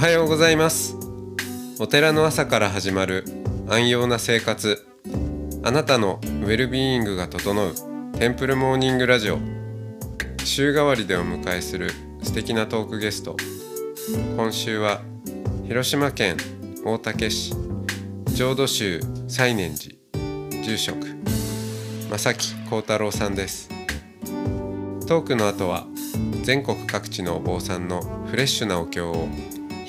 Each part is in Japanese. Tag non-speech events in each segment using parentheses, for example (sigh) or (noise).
はようございます。お寺の朝から始まる安養な生活。あなたのウェルビーイングが整うテンプルモーニングラジオ。週替わりでお迎えする素敵なトークゲスト。今週は広島県大竹市。浄土宗西念寺。住職。正木幸太郎さんです。トークの後は全国各地のお坊さんのフレッシュなお経を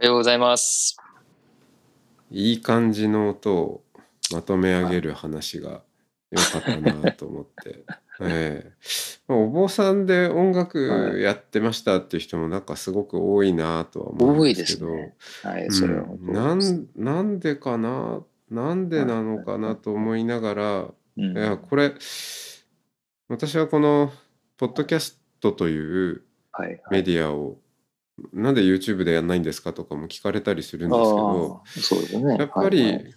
おはようございます。いい感じの音をまとめ上げる話が良かったなと思って、(laughs) ええまあお坊さんで音楽やってましたっていう人もなんかすごく多いなとは思うんでけど、ね。はい、うんそれはな。んなんでかな？なんでなのかなと思いながら、うんいやこれ私はこのポッドキャストというメディアをなんで YouTube でやんないんですかとかも聞かれたりするんですけどそうですね。やっぱりはい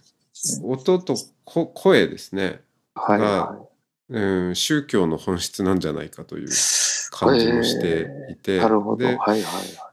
音とこ声ですね、はい、がはうん、宗教の本質なんじゃないかという感じもしていて、なるほど。ではい、はい、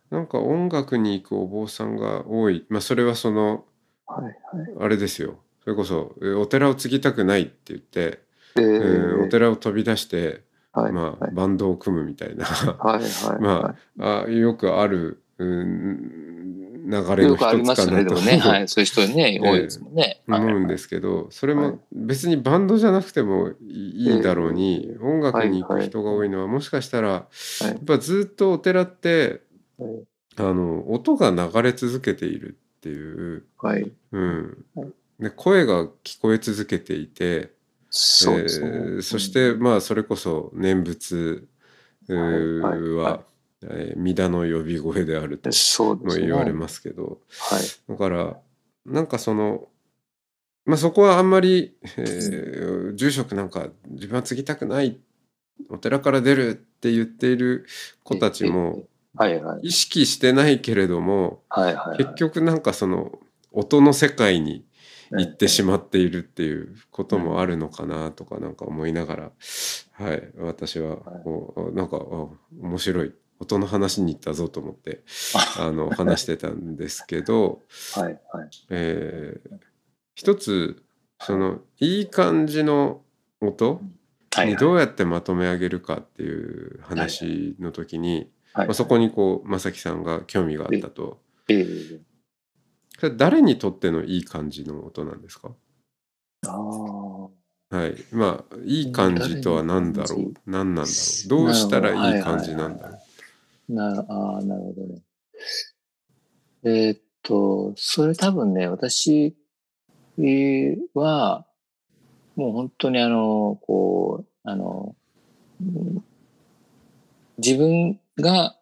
なんか音楽に行くお坊さんが多い、まあ、それはそのはい。はい、あれですよそれこそえお寺を継ぎたくないって言って、えうん、おー、寺を飛び出して、はい、まあ、はい、バンドを組むみたいな。はい、はい。(laughs) まああよくある、うん、流れの一つかなと。はい、(laughs) そういう人ね、ええ。多いですもんね。はい思うんですけどそれはい。も別にバンドじゃなくてもいいだろうに、音楽に行く人が多いのはもしかしたら、やっぱずっとお寺ってはい。あの音が流れ続けているっていう、はい。うん。はい。で声が聞こえ続けていて、そうですね。えーそしてまあそれこそ念仏は弥陀の呼び声であるとも。言われますけど、はい。だからなんかそのまあそこはあんまり、えー住職なんか自分は継ぎたくないお寺から出るって言っている子たちも。意識してないけれどもはい、はい。結局なんかその音の世界に行ってしままっているっていうこともあるのかなとかなんか思いながら、はい、私はこうなんかあ面白い。音の話に行ったぞと思って (laughs) あの話してたんですけど、はい、はい。えー一つそのい。い感じの音はい、にどうやってまとめ上げるかっていう話の時に、そこにこう正樹さんが興味があったと。誰にとってのいい感じの音なんですか？ああ。はい。まあ、いい感じとは何だろう？何なんだろう？どうしたらいい感じなんだろう？な、ああ、なるほどね。えーっと、それ多分ね、私は、もう本当にあの、こう、あの、うん自分が、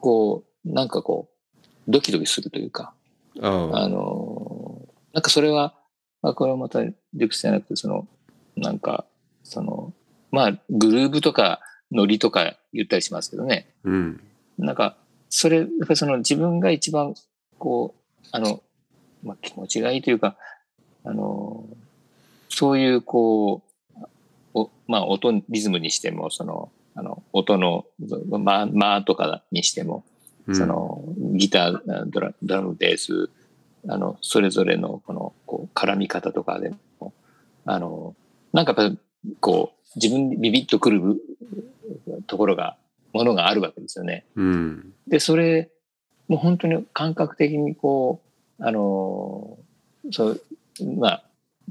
こう、なんかこう、ドキドキするというか、ああの、なんかそれは、まあ、これはまた理屈じゃなくて、その、なんか、その、まあ、グルーブとか、ノリとか言ったりしますけどね。うん。なんか、それ、やっぱりその自分が一番、こう、あの、まあ、気持ちがいいというか、あの、そういう、こう、おまあ、音、リズムにしても、その、あの、音の、まあ、まあとかにしても、うんその、ギター、ドラドラム、ベース、あの、それぞれの、この、こう、絡み方とかでも、あの、なんかやっぱり、こう、自分にビビッとくるところが、ものがあるわけですよね。うん。で、それ、もう本当に感覚的にこう、あの、そう、まあ、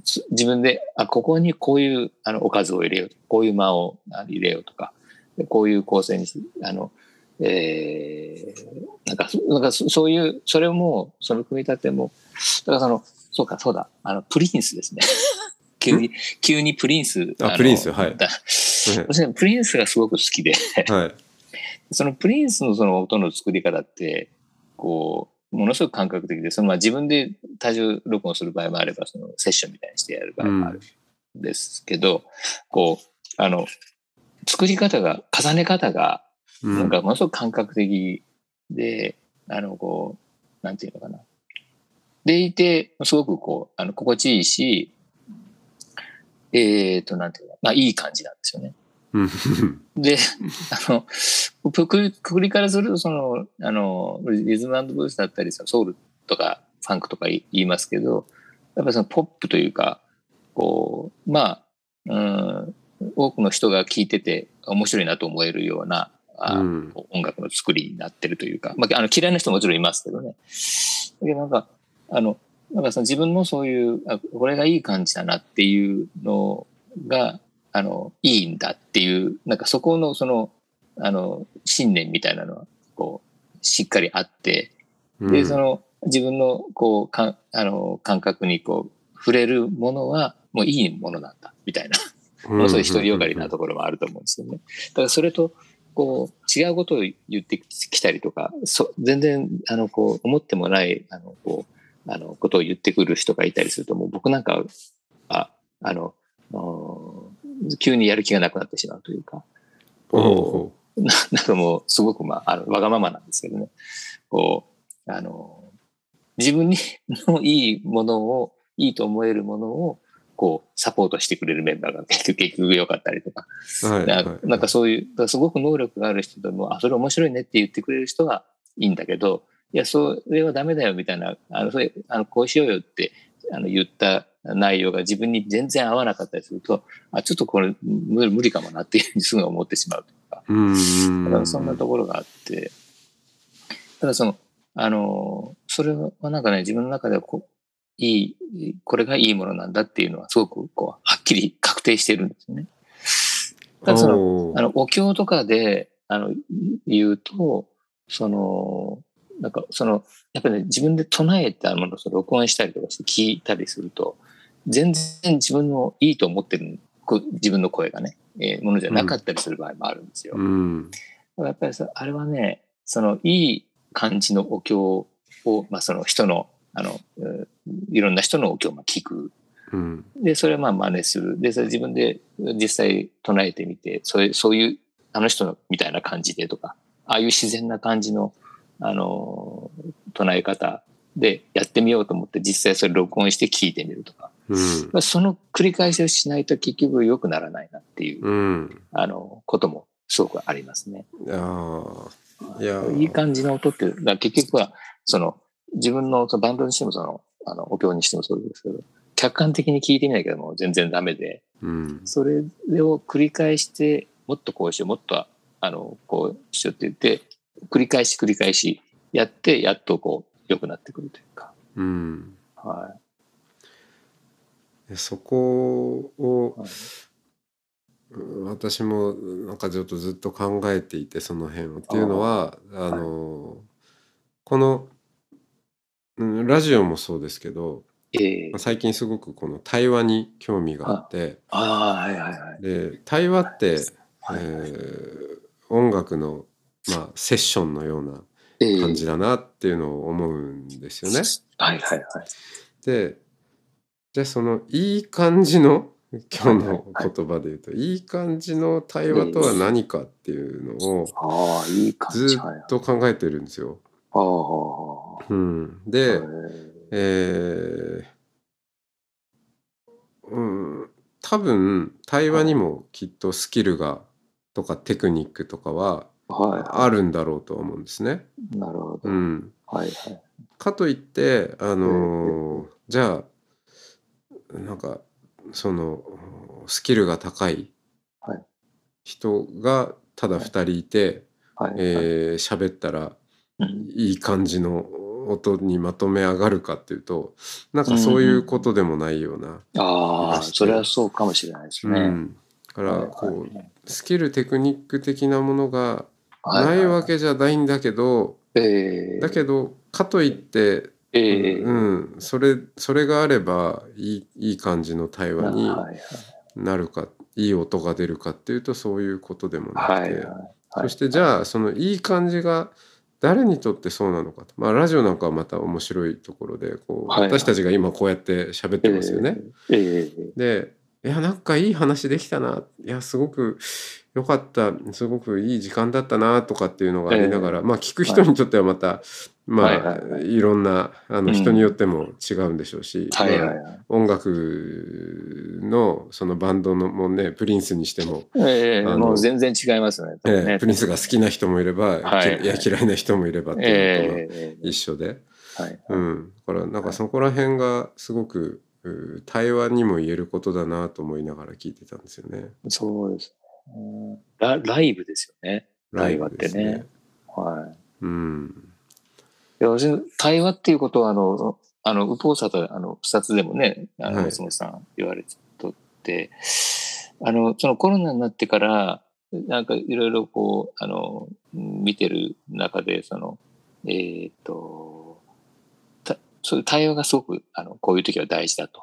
つ自分で、あ、ここにこういう、あの、おかずを入れよう。こういう間をあ入れようとか、でこういう構成にし、あの、えー、なんか、そなんかそそういう、それも、その組み立ても、だからその、そうか、そうだ、あの、プリンスですね。急に、急にプリンス。のあプリンスはいプリンスがすごく好きで、はい。(laughs) そのプリンスのその音の作り方って、こものすごく感覚的で、そのまあ自分で多重録音する場合もあれば、そのセッションみたいにしてやる場合もあるんですけど、こう、あの、作り方が、重ね方が、うんなんかものすごく感覚的で、あの、こう、なんていうのかな。でいて、すごくこう、あの、心地いいし、えっ、と、なんていうのまあ、いい感じなんですよね。うんで、あの、くくりくくりからすると、その、あの、リズムブルースだったり、ソウルとかファンクとか言いますけど、やっぱりそのポップというか、こう、まあ、うん、多くの人が聴いてて面白いなと思えるような、あうん音楽の作りになってるというか、まあ、あの嫌いな人ももちろんいますけどね。だけどなんか、あの、なんかその自分のそういう、あこれがいい感じだなっていうのが、あの、いいんだっていう、なんかそこのその、あの、信念みたいなのは、こう、しっかりあって、で、その、自分の、こう、かあの、感覚に、こう、触れるものは、もういいものなんだ、みたいな。ものすごい独りよがりなところもあると思うんですよね。だからそれと、こう、違うことを言ってきたりとか、そ全然、あの、こう、思ってもない、あの、こう、あの、ことを言ってくる人がいたりすると、もう僕なんか、あ、あの、急にやる気がなくなってしまうというか、ほうこう、(laughs) なんかもう、すごく、まあ、あの、わがままなんですけどね、こう、あの、自分に (laughs) のいいものを、いいと思えるものを、こう、サポートしてくれるメンバーが (laughs) 結局良かったりとか、うはいなはい。なんかそういう、すごく能力がある人でも、あ、それ面白いねって言ってくれる人はいいんだけど、いや、それはダメだよみたいな、あの、それ、あの、こうしようよって、あの、言った内容が自分に全然合わなかったりすると、あ、ちょっとこれ無理かもなっていうふうにすぐ思ってしまうとか、うん。だからそんなところがあって、ただその、あの、それはなんかね、自分の中ではこう、いい、これがいいものなんだっていうのはすごくこう、はっきり確定してるんですよね。ただその、あの、お経とかで、あの、言うと、その、なんか、その、やっぱりね、自分で唱えたものを録音したりとかして聞いたりすると、全然自分のいいと思ってる、こ自分の声がね、えーものじゃなかったりする場合もあるんですよ。うんだからやっぱりさ、あれはね、その、いい感じのお経を、まあ、その人の、あの、うんいろんな人のお経をまあ聞く。うんで、それはまあ真似する。で、それ自分で実際唱えてみて、そういう、そういう、あの人のみたいな感じでとか、ああいう自然な感じの、あの、唱え方でやってみようと思って、実際それ録音して聞いてみるとか。うんまあその繰り返しをしないと結局良くならないなっていう、うんあの、こともすごくありますね。いやーいやいい感じの音って、結局は、その、自分のそのバンドにしても、その、あの、お経にしてもそうですけど、客観的に聞いてみないけども全然ダメで、うん。それを繰り返して、もっとこうしよう、もっと、あの、こうしようって言って、繰り返し繰り返しやって、やっとこう、良くなってくるというか、うん。はそこをい。はい。私もなんかちょっとずっと考えていてその辺を。っていうのはあのこのうんラジオもそうですけどええまあ最近すごくこの対話に興味があってああ、はいはいはい。で対話って、はいえー音楽の、まあ、セッションのようなええ感じだなっていうのを思うんですよね。はいはいはい。でじゃあそのいい感じの今日の言葉で言うと、いい感じの対話とは何かっていうのを。ずはいはいっと考えてるんですよ。ああ、うん、えで、えーうん、多分対話にもきっとスキルがとかテクニックとかははあるんだろうとは思うんですね。い。なるほど。うん、はいはい。かといってあのーじゃあなんかそのスキルが高いはい人がただ2人いてはい。はいえー喋ったらうんいい感じの音にまとめ上がるかっていうとなんかそういうことでもないような。ああ、それはそうかもしれないですね。うん、だからこうスキルテクニック的なものがないわけじゃないんだけどえだけどかといってええうん、それそれがあればいいいい感じの対話にはいはいなるか、いい音が出るかっていうとそういうことでもなくて、はいはいそしてじゃあそのいい感じが誰にとってそうなのかと、まあ、ラジオなんかはまた面白いところでこう、はいはい。私たちが今こうやって喋ってますよね。ええええでいやなんかいい話できたな。いやすごく良かった。すごくいい時間だったなとかっていうのがありながら、まあ聞く人にとってはまた、まあ、はいはいはい。ろんなあのうん。人によっても違うんでしょうし。音楽のそのバンドのもねプリンスにしても、ええもう全然違いますよね。えプリンスが好きな人もいれば、はい。きいや嫌いな人もいればっていうのとええ一緒で、はい。うん、だからなんかそこら辺がすごくう対話にも言えることだなと思いながら聞いてたんですよね。そうです。うんラライブですよね。対話ってねライブです。はい。うん。いや私対話っていうことは、あの、あの、ウポーサと、あの、二つでもね、あの、はい松本さん言われてとって、あの、そのコロナになってから、なんかいろいろこう、あの、見てる中で、その、えーっと、たそういう対話がすごく、あの、こういう時は大事だと。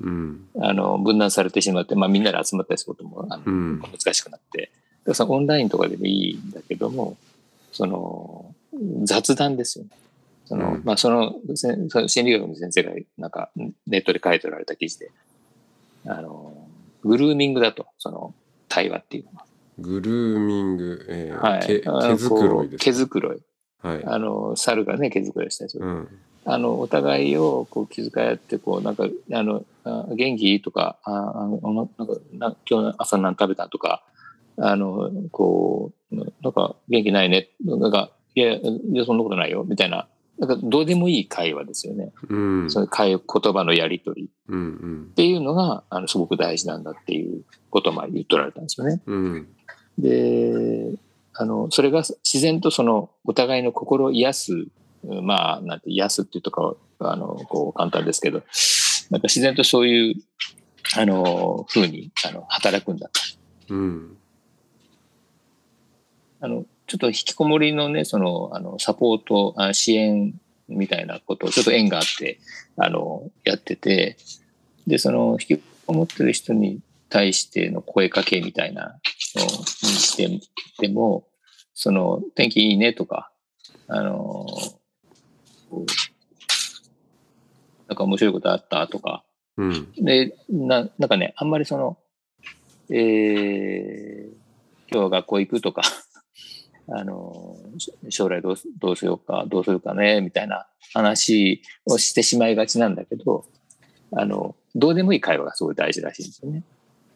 うん。あの、分断されてしまって、まあみんなで集まったりすることも、あの、うん難しくなって。だからそのオンラインとかでもいいんだけども、その、雑談ですよね。その、うんまあその、せその心理学の先生がなんかネットで書いておられた記事で、あの、グルーミングだと、その対話っていうのは。グルーミング、えーはい。毛づくろいですか。こう毛づくろい。はい。あの、猿がね、毛づくろいしたりする。うん。あの、お互いをこう気遣い合って、こう、なんか、あの、あ元気？とか、ああのなんかな、今日朝何食べた？とか、あの、こう、なんか、元気ないね？なんか、いや、いや、そんなことないよ、みたいな。なんか、どうでもいい会話ですよね。うん。その会言葉のやりとりっうんうん。ていうのが、あの、すごく大事なんだっていうことをまあ言っとられたんですよね。うん。で、あの、それが自然とその、お互いの心を癒す、まあ、なんて、癒すっていうとかは、あの、こう、簡単ですけど、なんか自然とそういう、あの、風に、あの、働くんだと。うん。あの、ちょっと引きこもりのね、その、あの、サポート、あ支援みたいなことをちょっと縁があって、あの、やってて、で、その、引きこもってる人に対しての声かけみたいなのにしてでも、その、天気いいねとか、あの、なんか面白いことあったとか、うん。で、な、なんかね、あんまりその、えー、今日は学校行くとか、(laughs) あの、し将来どうすどうしようか、どうするかね、みたいな話をしてしまいがちなんだけど、あの、どうでもいい会話がすごい大事らしいんですよね。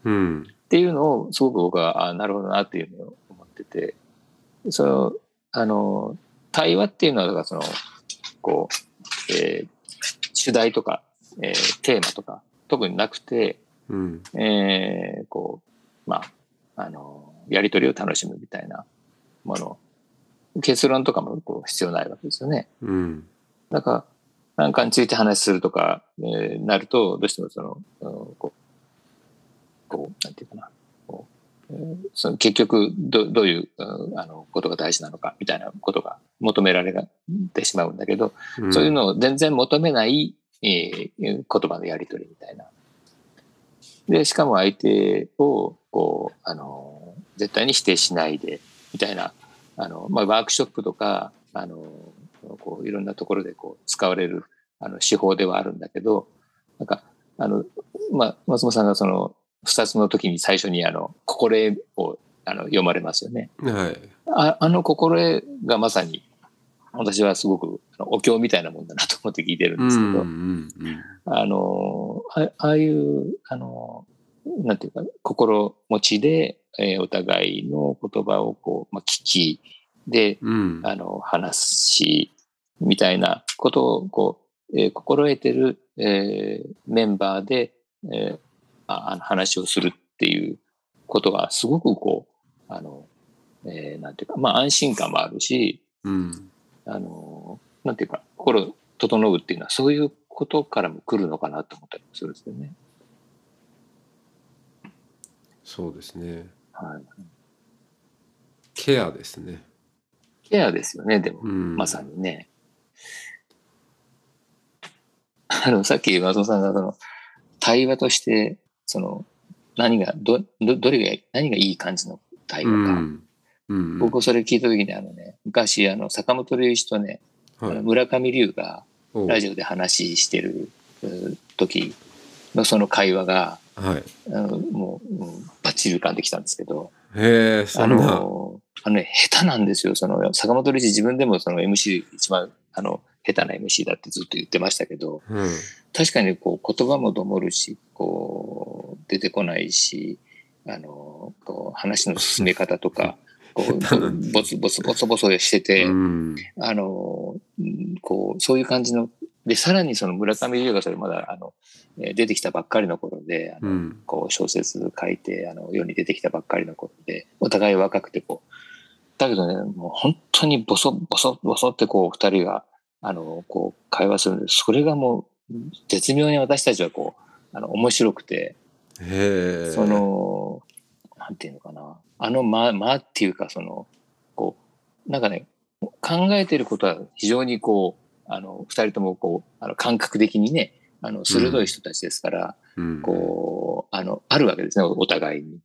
うん。っていうのをすごく僕は、あなるほどなっていうのを思ってて、その、あの、対話っていうのは、その、こう、えー主題とか、えーテーマとか、特になくて、うん。えーこう、まあ、あの、やりとりを楽しむみたいなもの。結論とかもこう必要ないわけですよね。うん。だから、なんかについて話するとか、えーなると、どうしてもその、こう、こう、なんていうかな、その結局ど、どういう、うんあの、ことが大事なのか、みたいなことが求められてしまうんだけど、うん。そういうのを全然求めない、えー言葉のやり取りみたいな。で、しかも相手を、こう、あの、絶対に否定しないで、みたいな、あの、まあ、ワークショップとか、あの、こう、いろんなところでこう、使われる、あの、手法ではあるんだけど、なんか、あの、まあ、松本さんがその、二つの時に最初にあの、心得を、あの、読まれますよね。はい。ああの心得がまさに、私はすごくお経みたいなもんだなと思って聞いてるんですけど、うんうんあのあ、ああいう、あの、なんていうか、心持ちで、えーお互いの言葉をこう、まあ、聞き、で、うん。うん。あの、話し、みたいなことを、こう、えー心得てる、えーメンバーで、えーああの話をするっていうことがすごくこう、あの、えーなんていうか、まあ安心感もあるし、うん。あの、なんていうか、心整うっていうのはそういうことからも来るのかなと思ったりもするんですよね。そうですね。はい。ケアですね。ケアですよね、でも。うん。まさにね。あの、さっき松本さんがその、対話として、その、何が、ど、ど、どれが、何がいい感じの対う話か。ん。うん。僕それ聞いた時にあのね、昔あの坂本龍一とね、あはい。の村上龍がラジオで話してるう時のその会話が、はい。あのもう、うん、バッチリ浮かんできたんですけど、へあの、あのね、下手なんですよ。その、坂本龍一自分でもその MC 一番、あの、下手な MC だってずっと言ってましたけど、うん。確かにこう言葉もどもるし、こう出てこないし、あの、こう話の進め方とか、(laughs) こうボツボツボツボツしてて、うんあの、うんこう、そういう感じの、で、さらにその村上龍がそれまだ、あの、えー出てきたばっかりの頃で、あのうんこう小説書いて、あの、世に出てきたばっかりの頃で、お互い若くてこう、だけどね、もう本当にボソボソボソってこう、二人が、あの、こう、会話するんです。それがもう、絶妙に私たちはこう、あの、面白くて、その、なんていうのかな。あの間、間っていうか、その、こう、なんかね、考えてることは非常にこう、あの、二人ともこう、あの、感覚的にね、あの、鋭い人たちですから、うんこう、あの、あるわけですね、お互いに。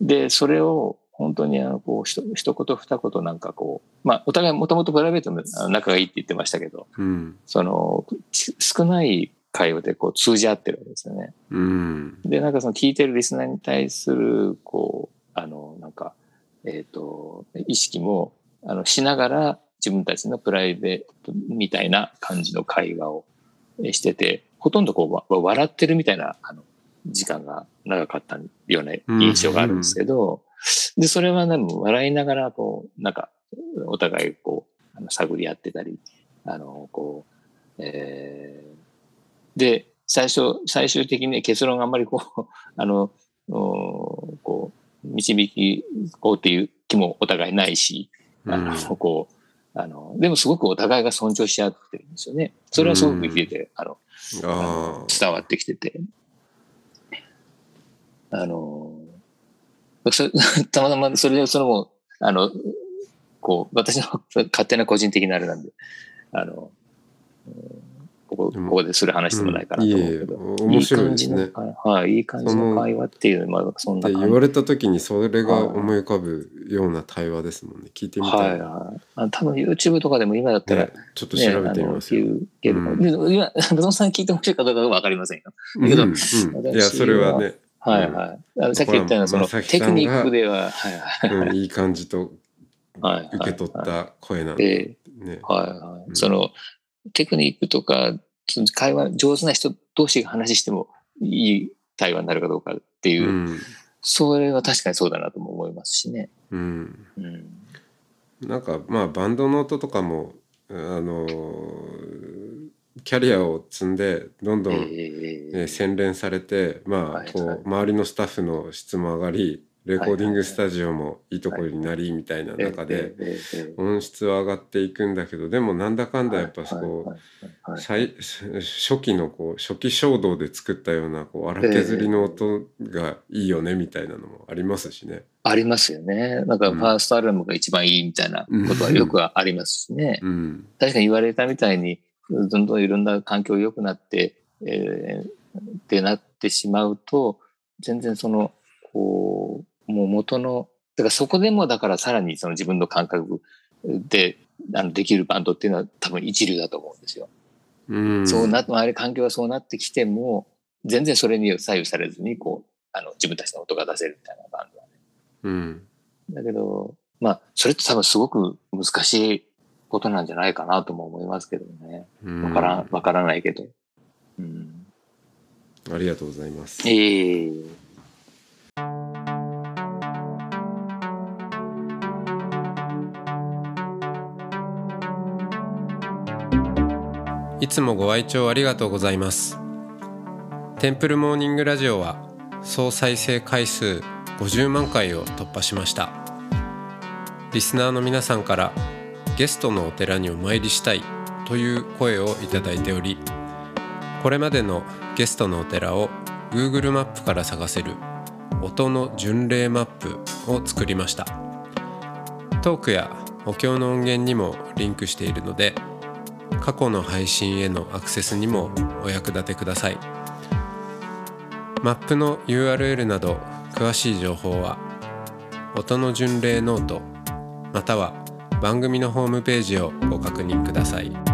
で、それを、本当にあの、こう、ひと一言二言なんかこう、まあ、お互いもともとプライベートの仲がいいって言ってましたけど、うんその、ち少ない会話でこう通じ合ってるわけですよね。うんで、なんかその聞いてるリスナーに対する、こう、あの、なんか、えっ、と、意識も、あの、しながら自分たちのプライベートみたいな感じの会話をえしてて、ほとんどこう、わ笑ってるみたいな、あの、時間が長かったような印象があるんですけど、で、それはね、もう笑いながら、こう、なんか、お互い、こう、あの探り合ってたり、あの、こう、えーで、最初、最終的に結論があんまりこう、(laughs) あの、おこう、導き、こうっていう気もお互いないし、あの、うんこう、あの、でもすごくお互いが尊重し合ってるんですよね。それはすごく聞いてて、あの、ああの伝わってきてて。あの、そ (laughs) たまたまそれでそのもう、あの、こう、私の勝手な個人的なあれなんで、あの、うんここ、ここでする話でもないかなと思うけど。うんいえ面白いですねいい感じの会はい、いい感じの会話っていうのは、まあ、そんな感じ。で言われた時にそれが思い浮かぶような対話ですもんね。聞いてみたい、はいはい。あ多分 YouTube とかでも今だったら、ね、ちょっと調べてみますよ、ね、けるかもで今、松本さん聞いてほしいかどうかはわかりませんよ。うんけどうん (laughs) いやそれはね、はいはい。あのさっき言ったような、そのテクニックでは、はい。はい。うん、いい感じとはいはい受け取った声なんえでえね、はいはい。うん。その、テクニックとか、会話、上手な人同士が話してもいい対話になるかどうかっていうう、んそれは確かにそうだなとも思いますしね。うん、うん。なんかまあバンドの音とかもあのーキャリアを積んでどんどん、えね、洗練されてまあこう周りのスタッフの質も上がりレコーディングスタジオもいいところになりみたいなえ中で音質は上がっていくんだけどでもなんだかんだやっぱそこはいはいはい最初期のこう初期衝動で作ったようなこう荒削りの音がいいよねみたいなのもありますしね。ありますよね。なんかファーストアルバムが一番いいみたいなことはよくありますしね。うん確かに言われたみたいに、どんどんいろんな環境良くなって、えーってなってしまうと、全然その、こう、もう元の、だからそこでもだからさらにその自分の感覚で、あの、できるバンドっていうのは多分一流だと思うんですよ。うんそうな、周り環境がそうなってきても、全然それに左右されずに、こう、あの、自分たちの音が出せるみたいなバンドはね。うんだけど、まあ、それって多分すごく難しいことなんじゃないかなとも思いますけどね。うんわからん、わからないけど。うん。ありがとうございます。ええいつもご愛聴ありがとうございます。テンプルモーニングラジオは総再生回数50万回を突破しました。リスナーの皆さんからゲストのお寺にお参りしたいという声をいただいており、これまでのゲストのお寺を Google マップから探せる音の巡礼マップを作りました。トークやお経の音源にもリンクしているので、過去の配信へのアクセスにもお役立てくださいマップの URL など詳しい情報は音の巡礼ノートまたは番組のホームページをご確認ください。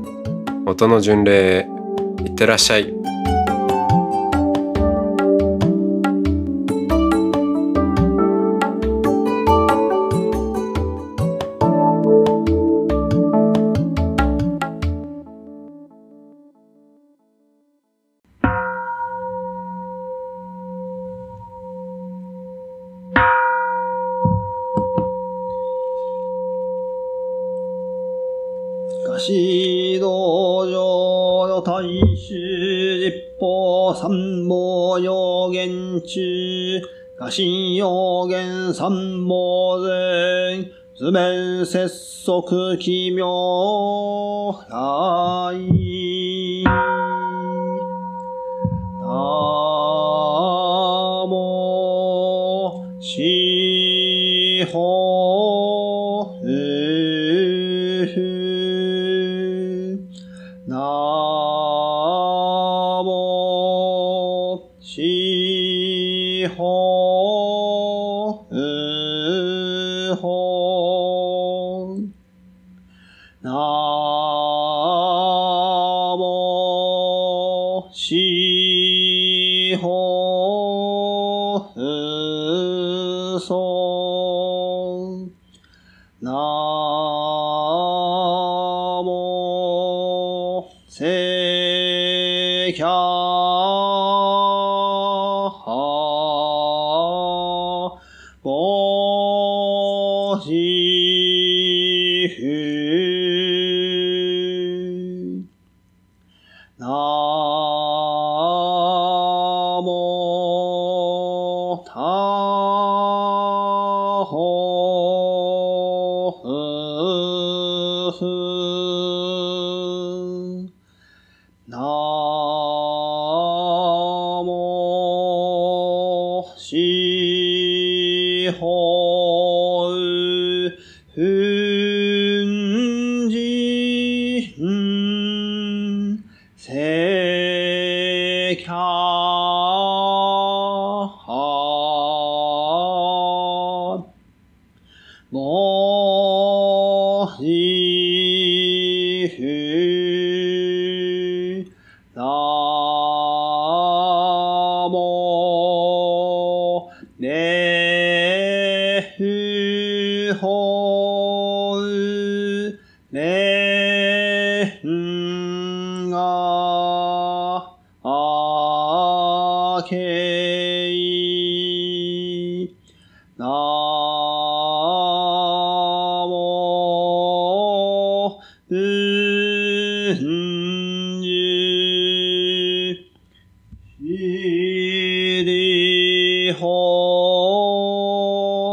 音の巡礼へいってらっしゃい。面接即奇妙来。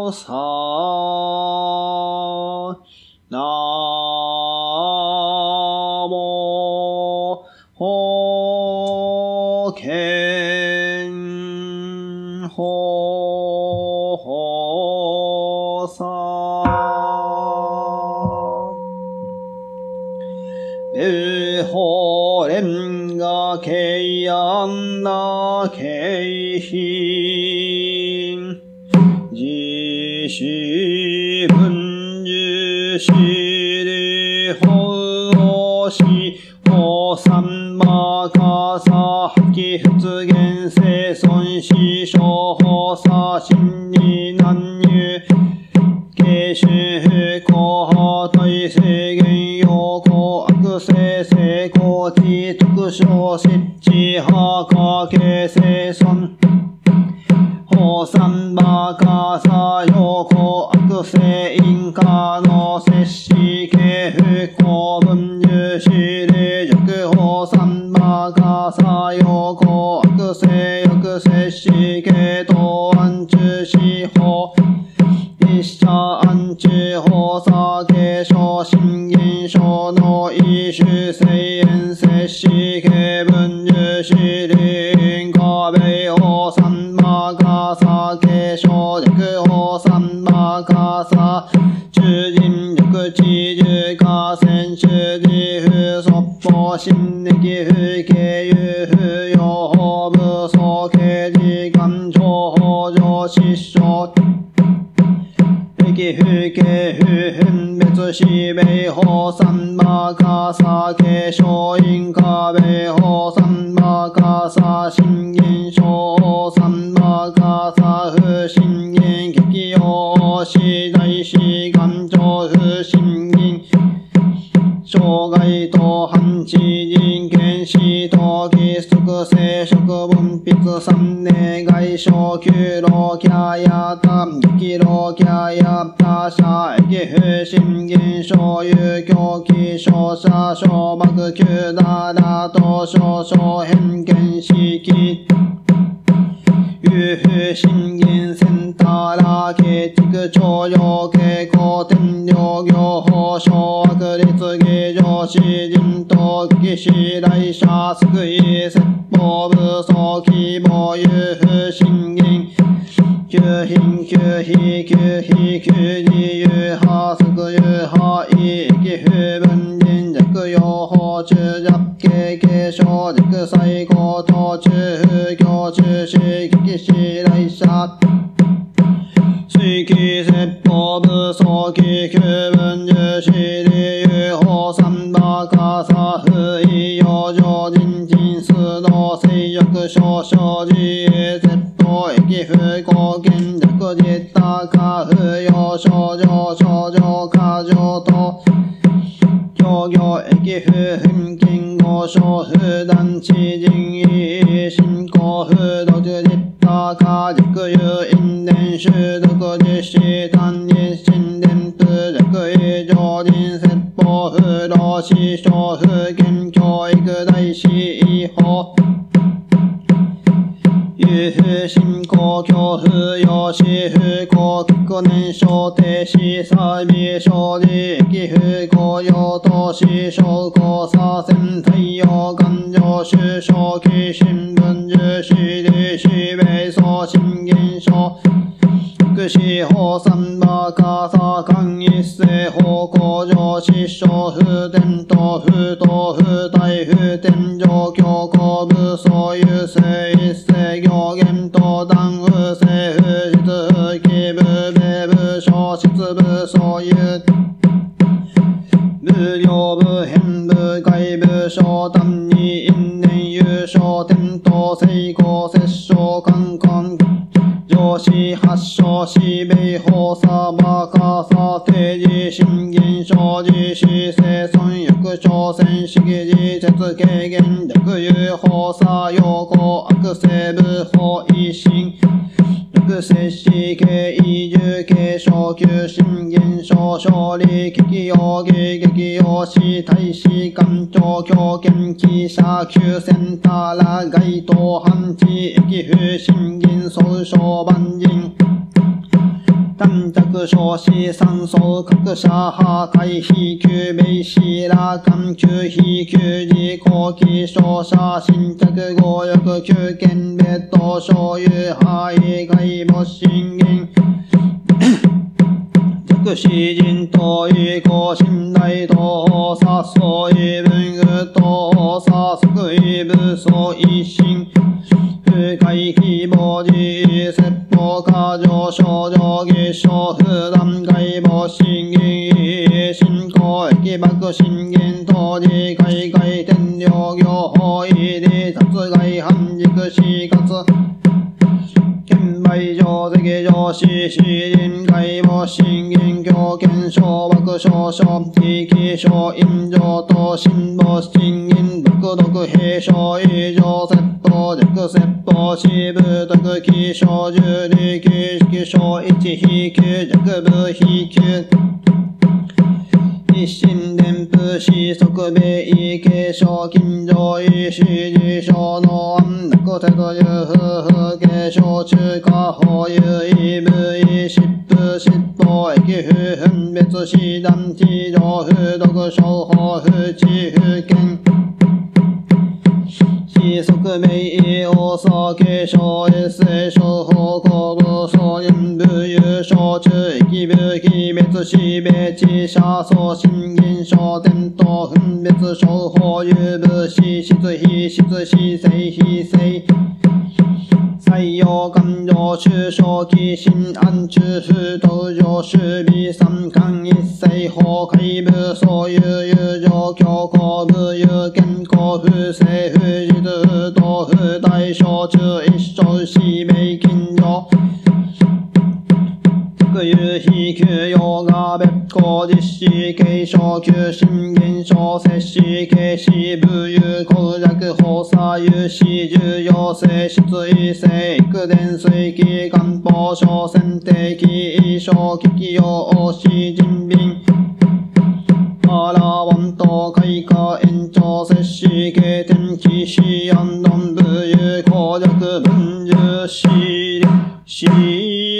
ほささよこくせ米法三馬カサ継承因化米法三馬カサ新現象三馬カサ不新現激用死大死願情不新現障害と反地人権死と基則生殖分泌三年外小九老キャヤタ激老キャヤタ社駅不信現象有狂気照射小幕九ダラと少々偏見式有風信玄センターラーケ畜徴用傾向天領業法小悪劣芸上詩人と騎士来者救い説法武装希望有風信玄。九品九非九非九自由派即有派異域不分人弱用法中弱経継承弱最高等中風教中士激士来者水気説法武装気九分十四理由法三馬カサ不意用上人人数の性欲少々自衛説法駅不貢献弱実多化不要症状症状過剰と協業駅不返金合唱不断知人意信仰不独実。多化弱有因伝習読実施単日神伝不弱以上人説法不老死傷不見教育大師違法有風信仰恐怖用死不幸確年少停止サービ小利益不公用投資証拠左遷太陽感情収賞期新聞重視利子米送新現象福祉法三馬カサ間一斉法工上失笑不伝統不当不体不天上強行武装優勢一斉行言と断不正不実不義不米不消失不そういう無料部変部外部商単縁優勝転倒成功摂政観光上司発症死米法サバカサ定時審議生実施生存欲朝鮮主義事節軽減略有法サ要項悪性部法一心略摂氏系移住系昇級新現象勝利激用義激用死大使官庁強権記者旧センターら該当反地駅風新銀総称万人。短冊少子三層各社破壊非休名詞ら環球非休時後期商社新着合欲休権別途所有範囲外没審議弱視人と意向信頼と殺相異文具と殺即位武装一心不快希望自説法過剰症状偽証不断外没審議進行駅爆信玄当時海外天領業法医で殺害反軸死活券売上席上司詩人外没審議強権小爆少々地域小陰上と新没審議独独兵小以上説法弱説法支部特記小十力式小一非級弱部非級一心伝風部子則米継承近所医師事象の安楽手という夫婦継承中華法有意部医疾風疾法駅風分別師団地上風毒商法風地風権非側名医大酒小一世小法公部総人部優勝中域部非別死別地車層新銀商店等分別商法有部死失非失死生非採用完了中小期心安中風登場守備三冠一切法海部そういう友情強行無有健康不正不実道不大小中一生死命実施継承休新現象摂氏軽視部有公弱放射有視重要性質異性育伝水気漢方小選定期小危機用視人民アラワンと開花延長摂氏経天気視安論部有公弱分重視死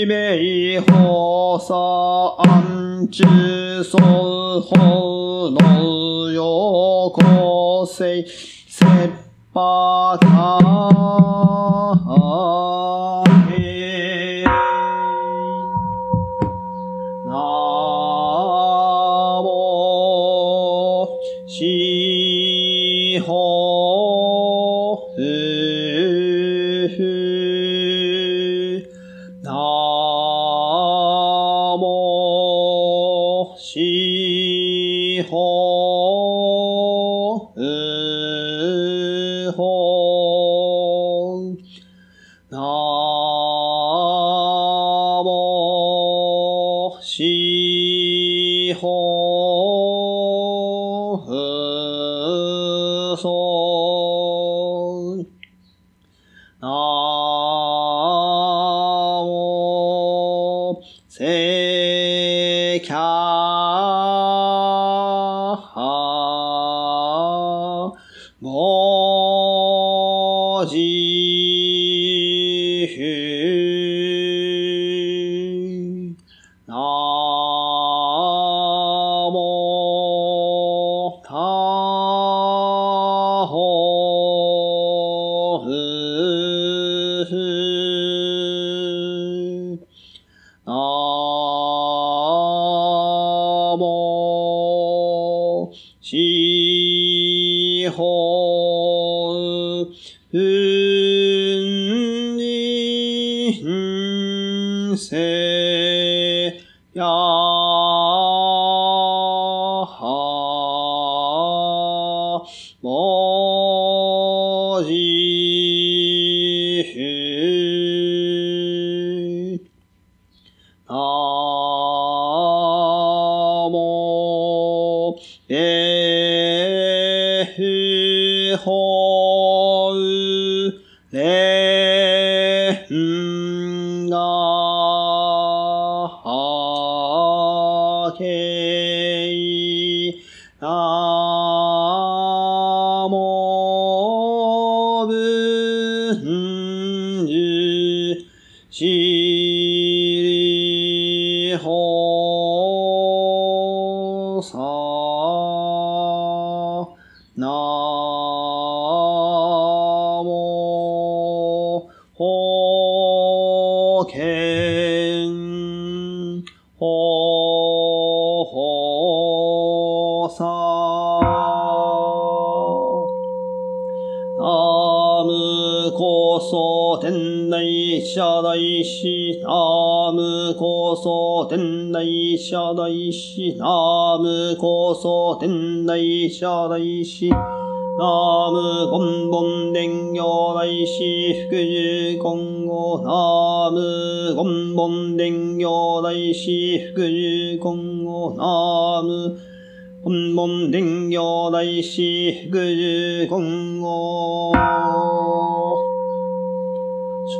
命放射安じちそうほのよこせいせっぱた。ほやナムこそ天内者大師ナムこそ天内者大師ナムこそ天内者大師ナムゴンボン伝行大師福寿今後ナムゴンボン伝行大師福寿今後ナム本門伝行大師福寿今後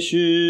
芸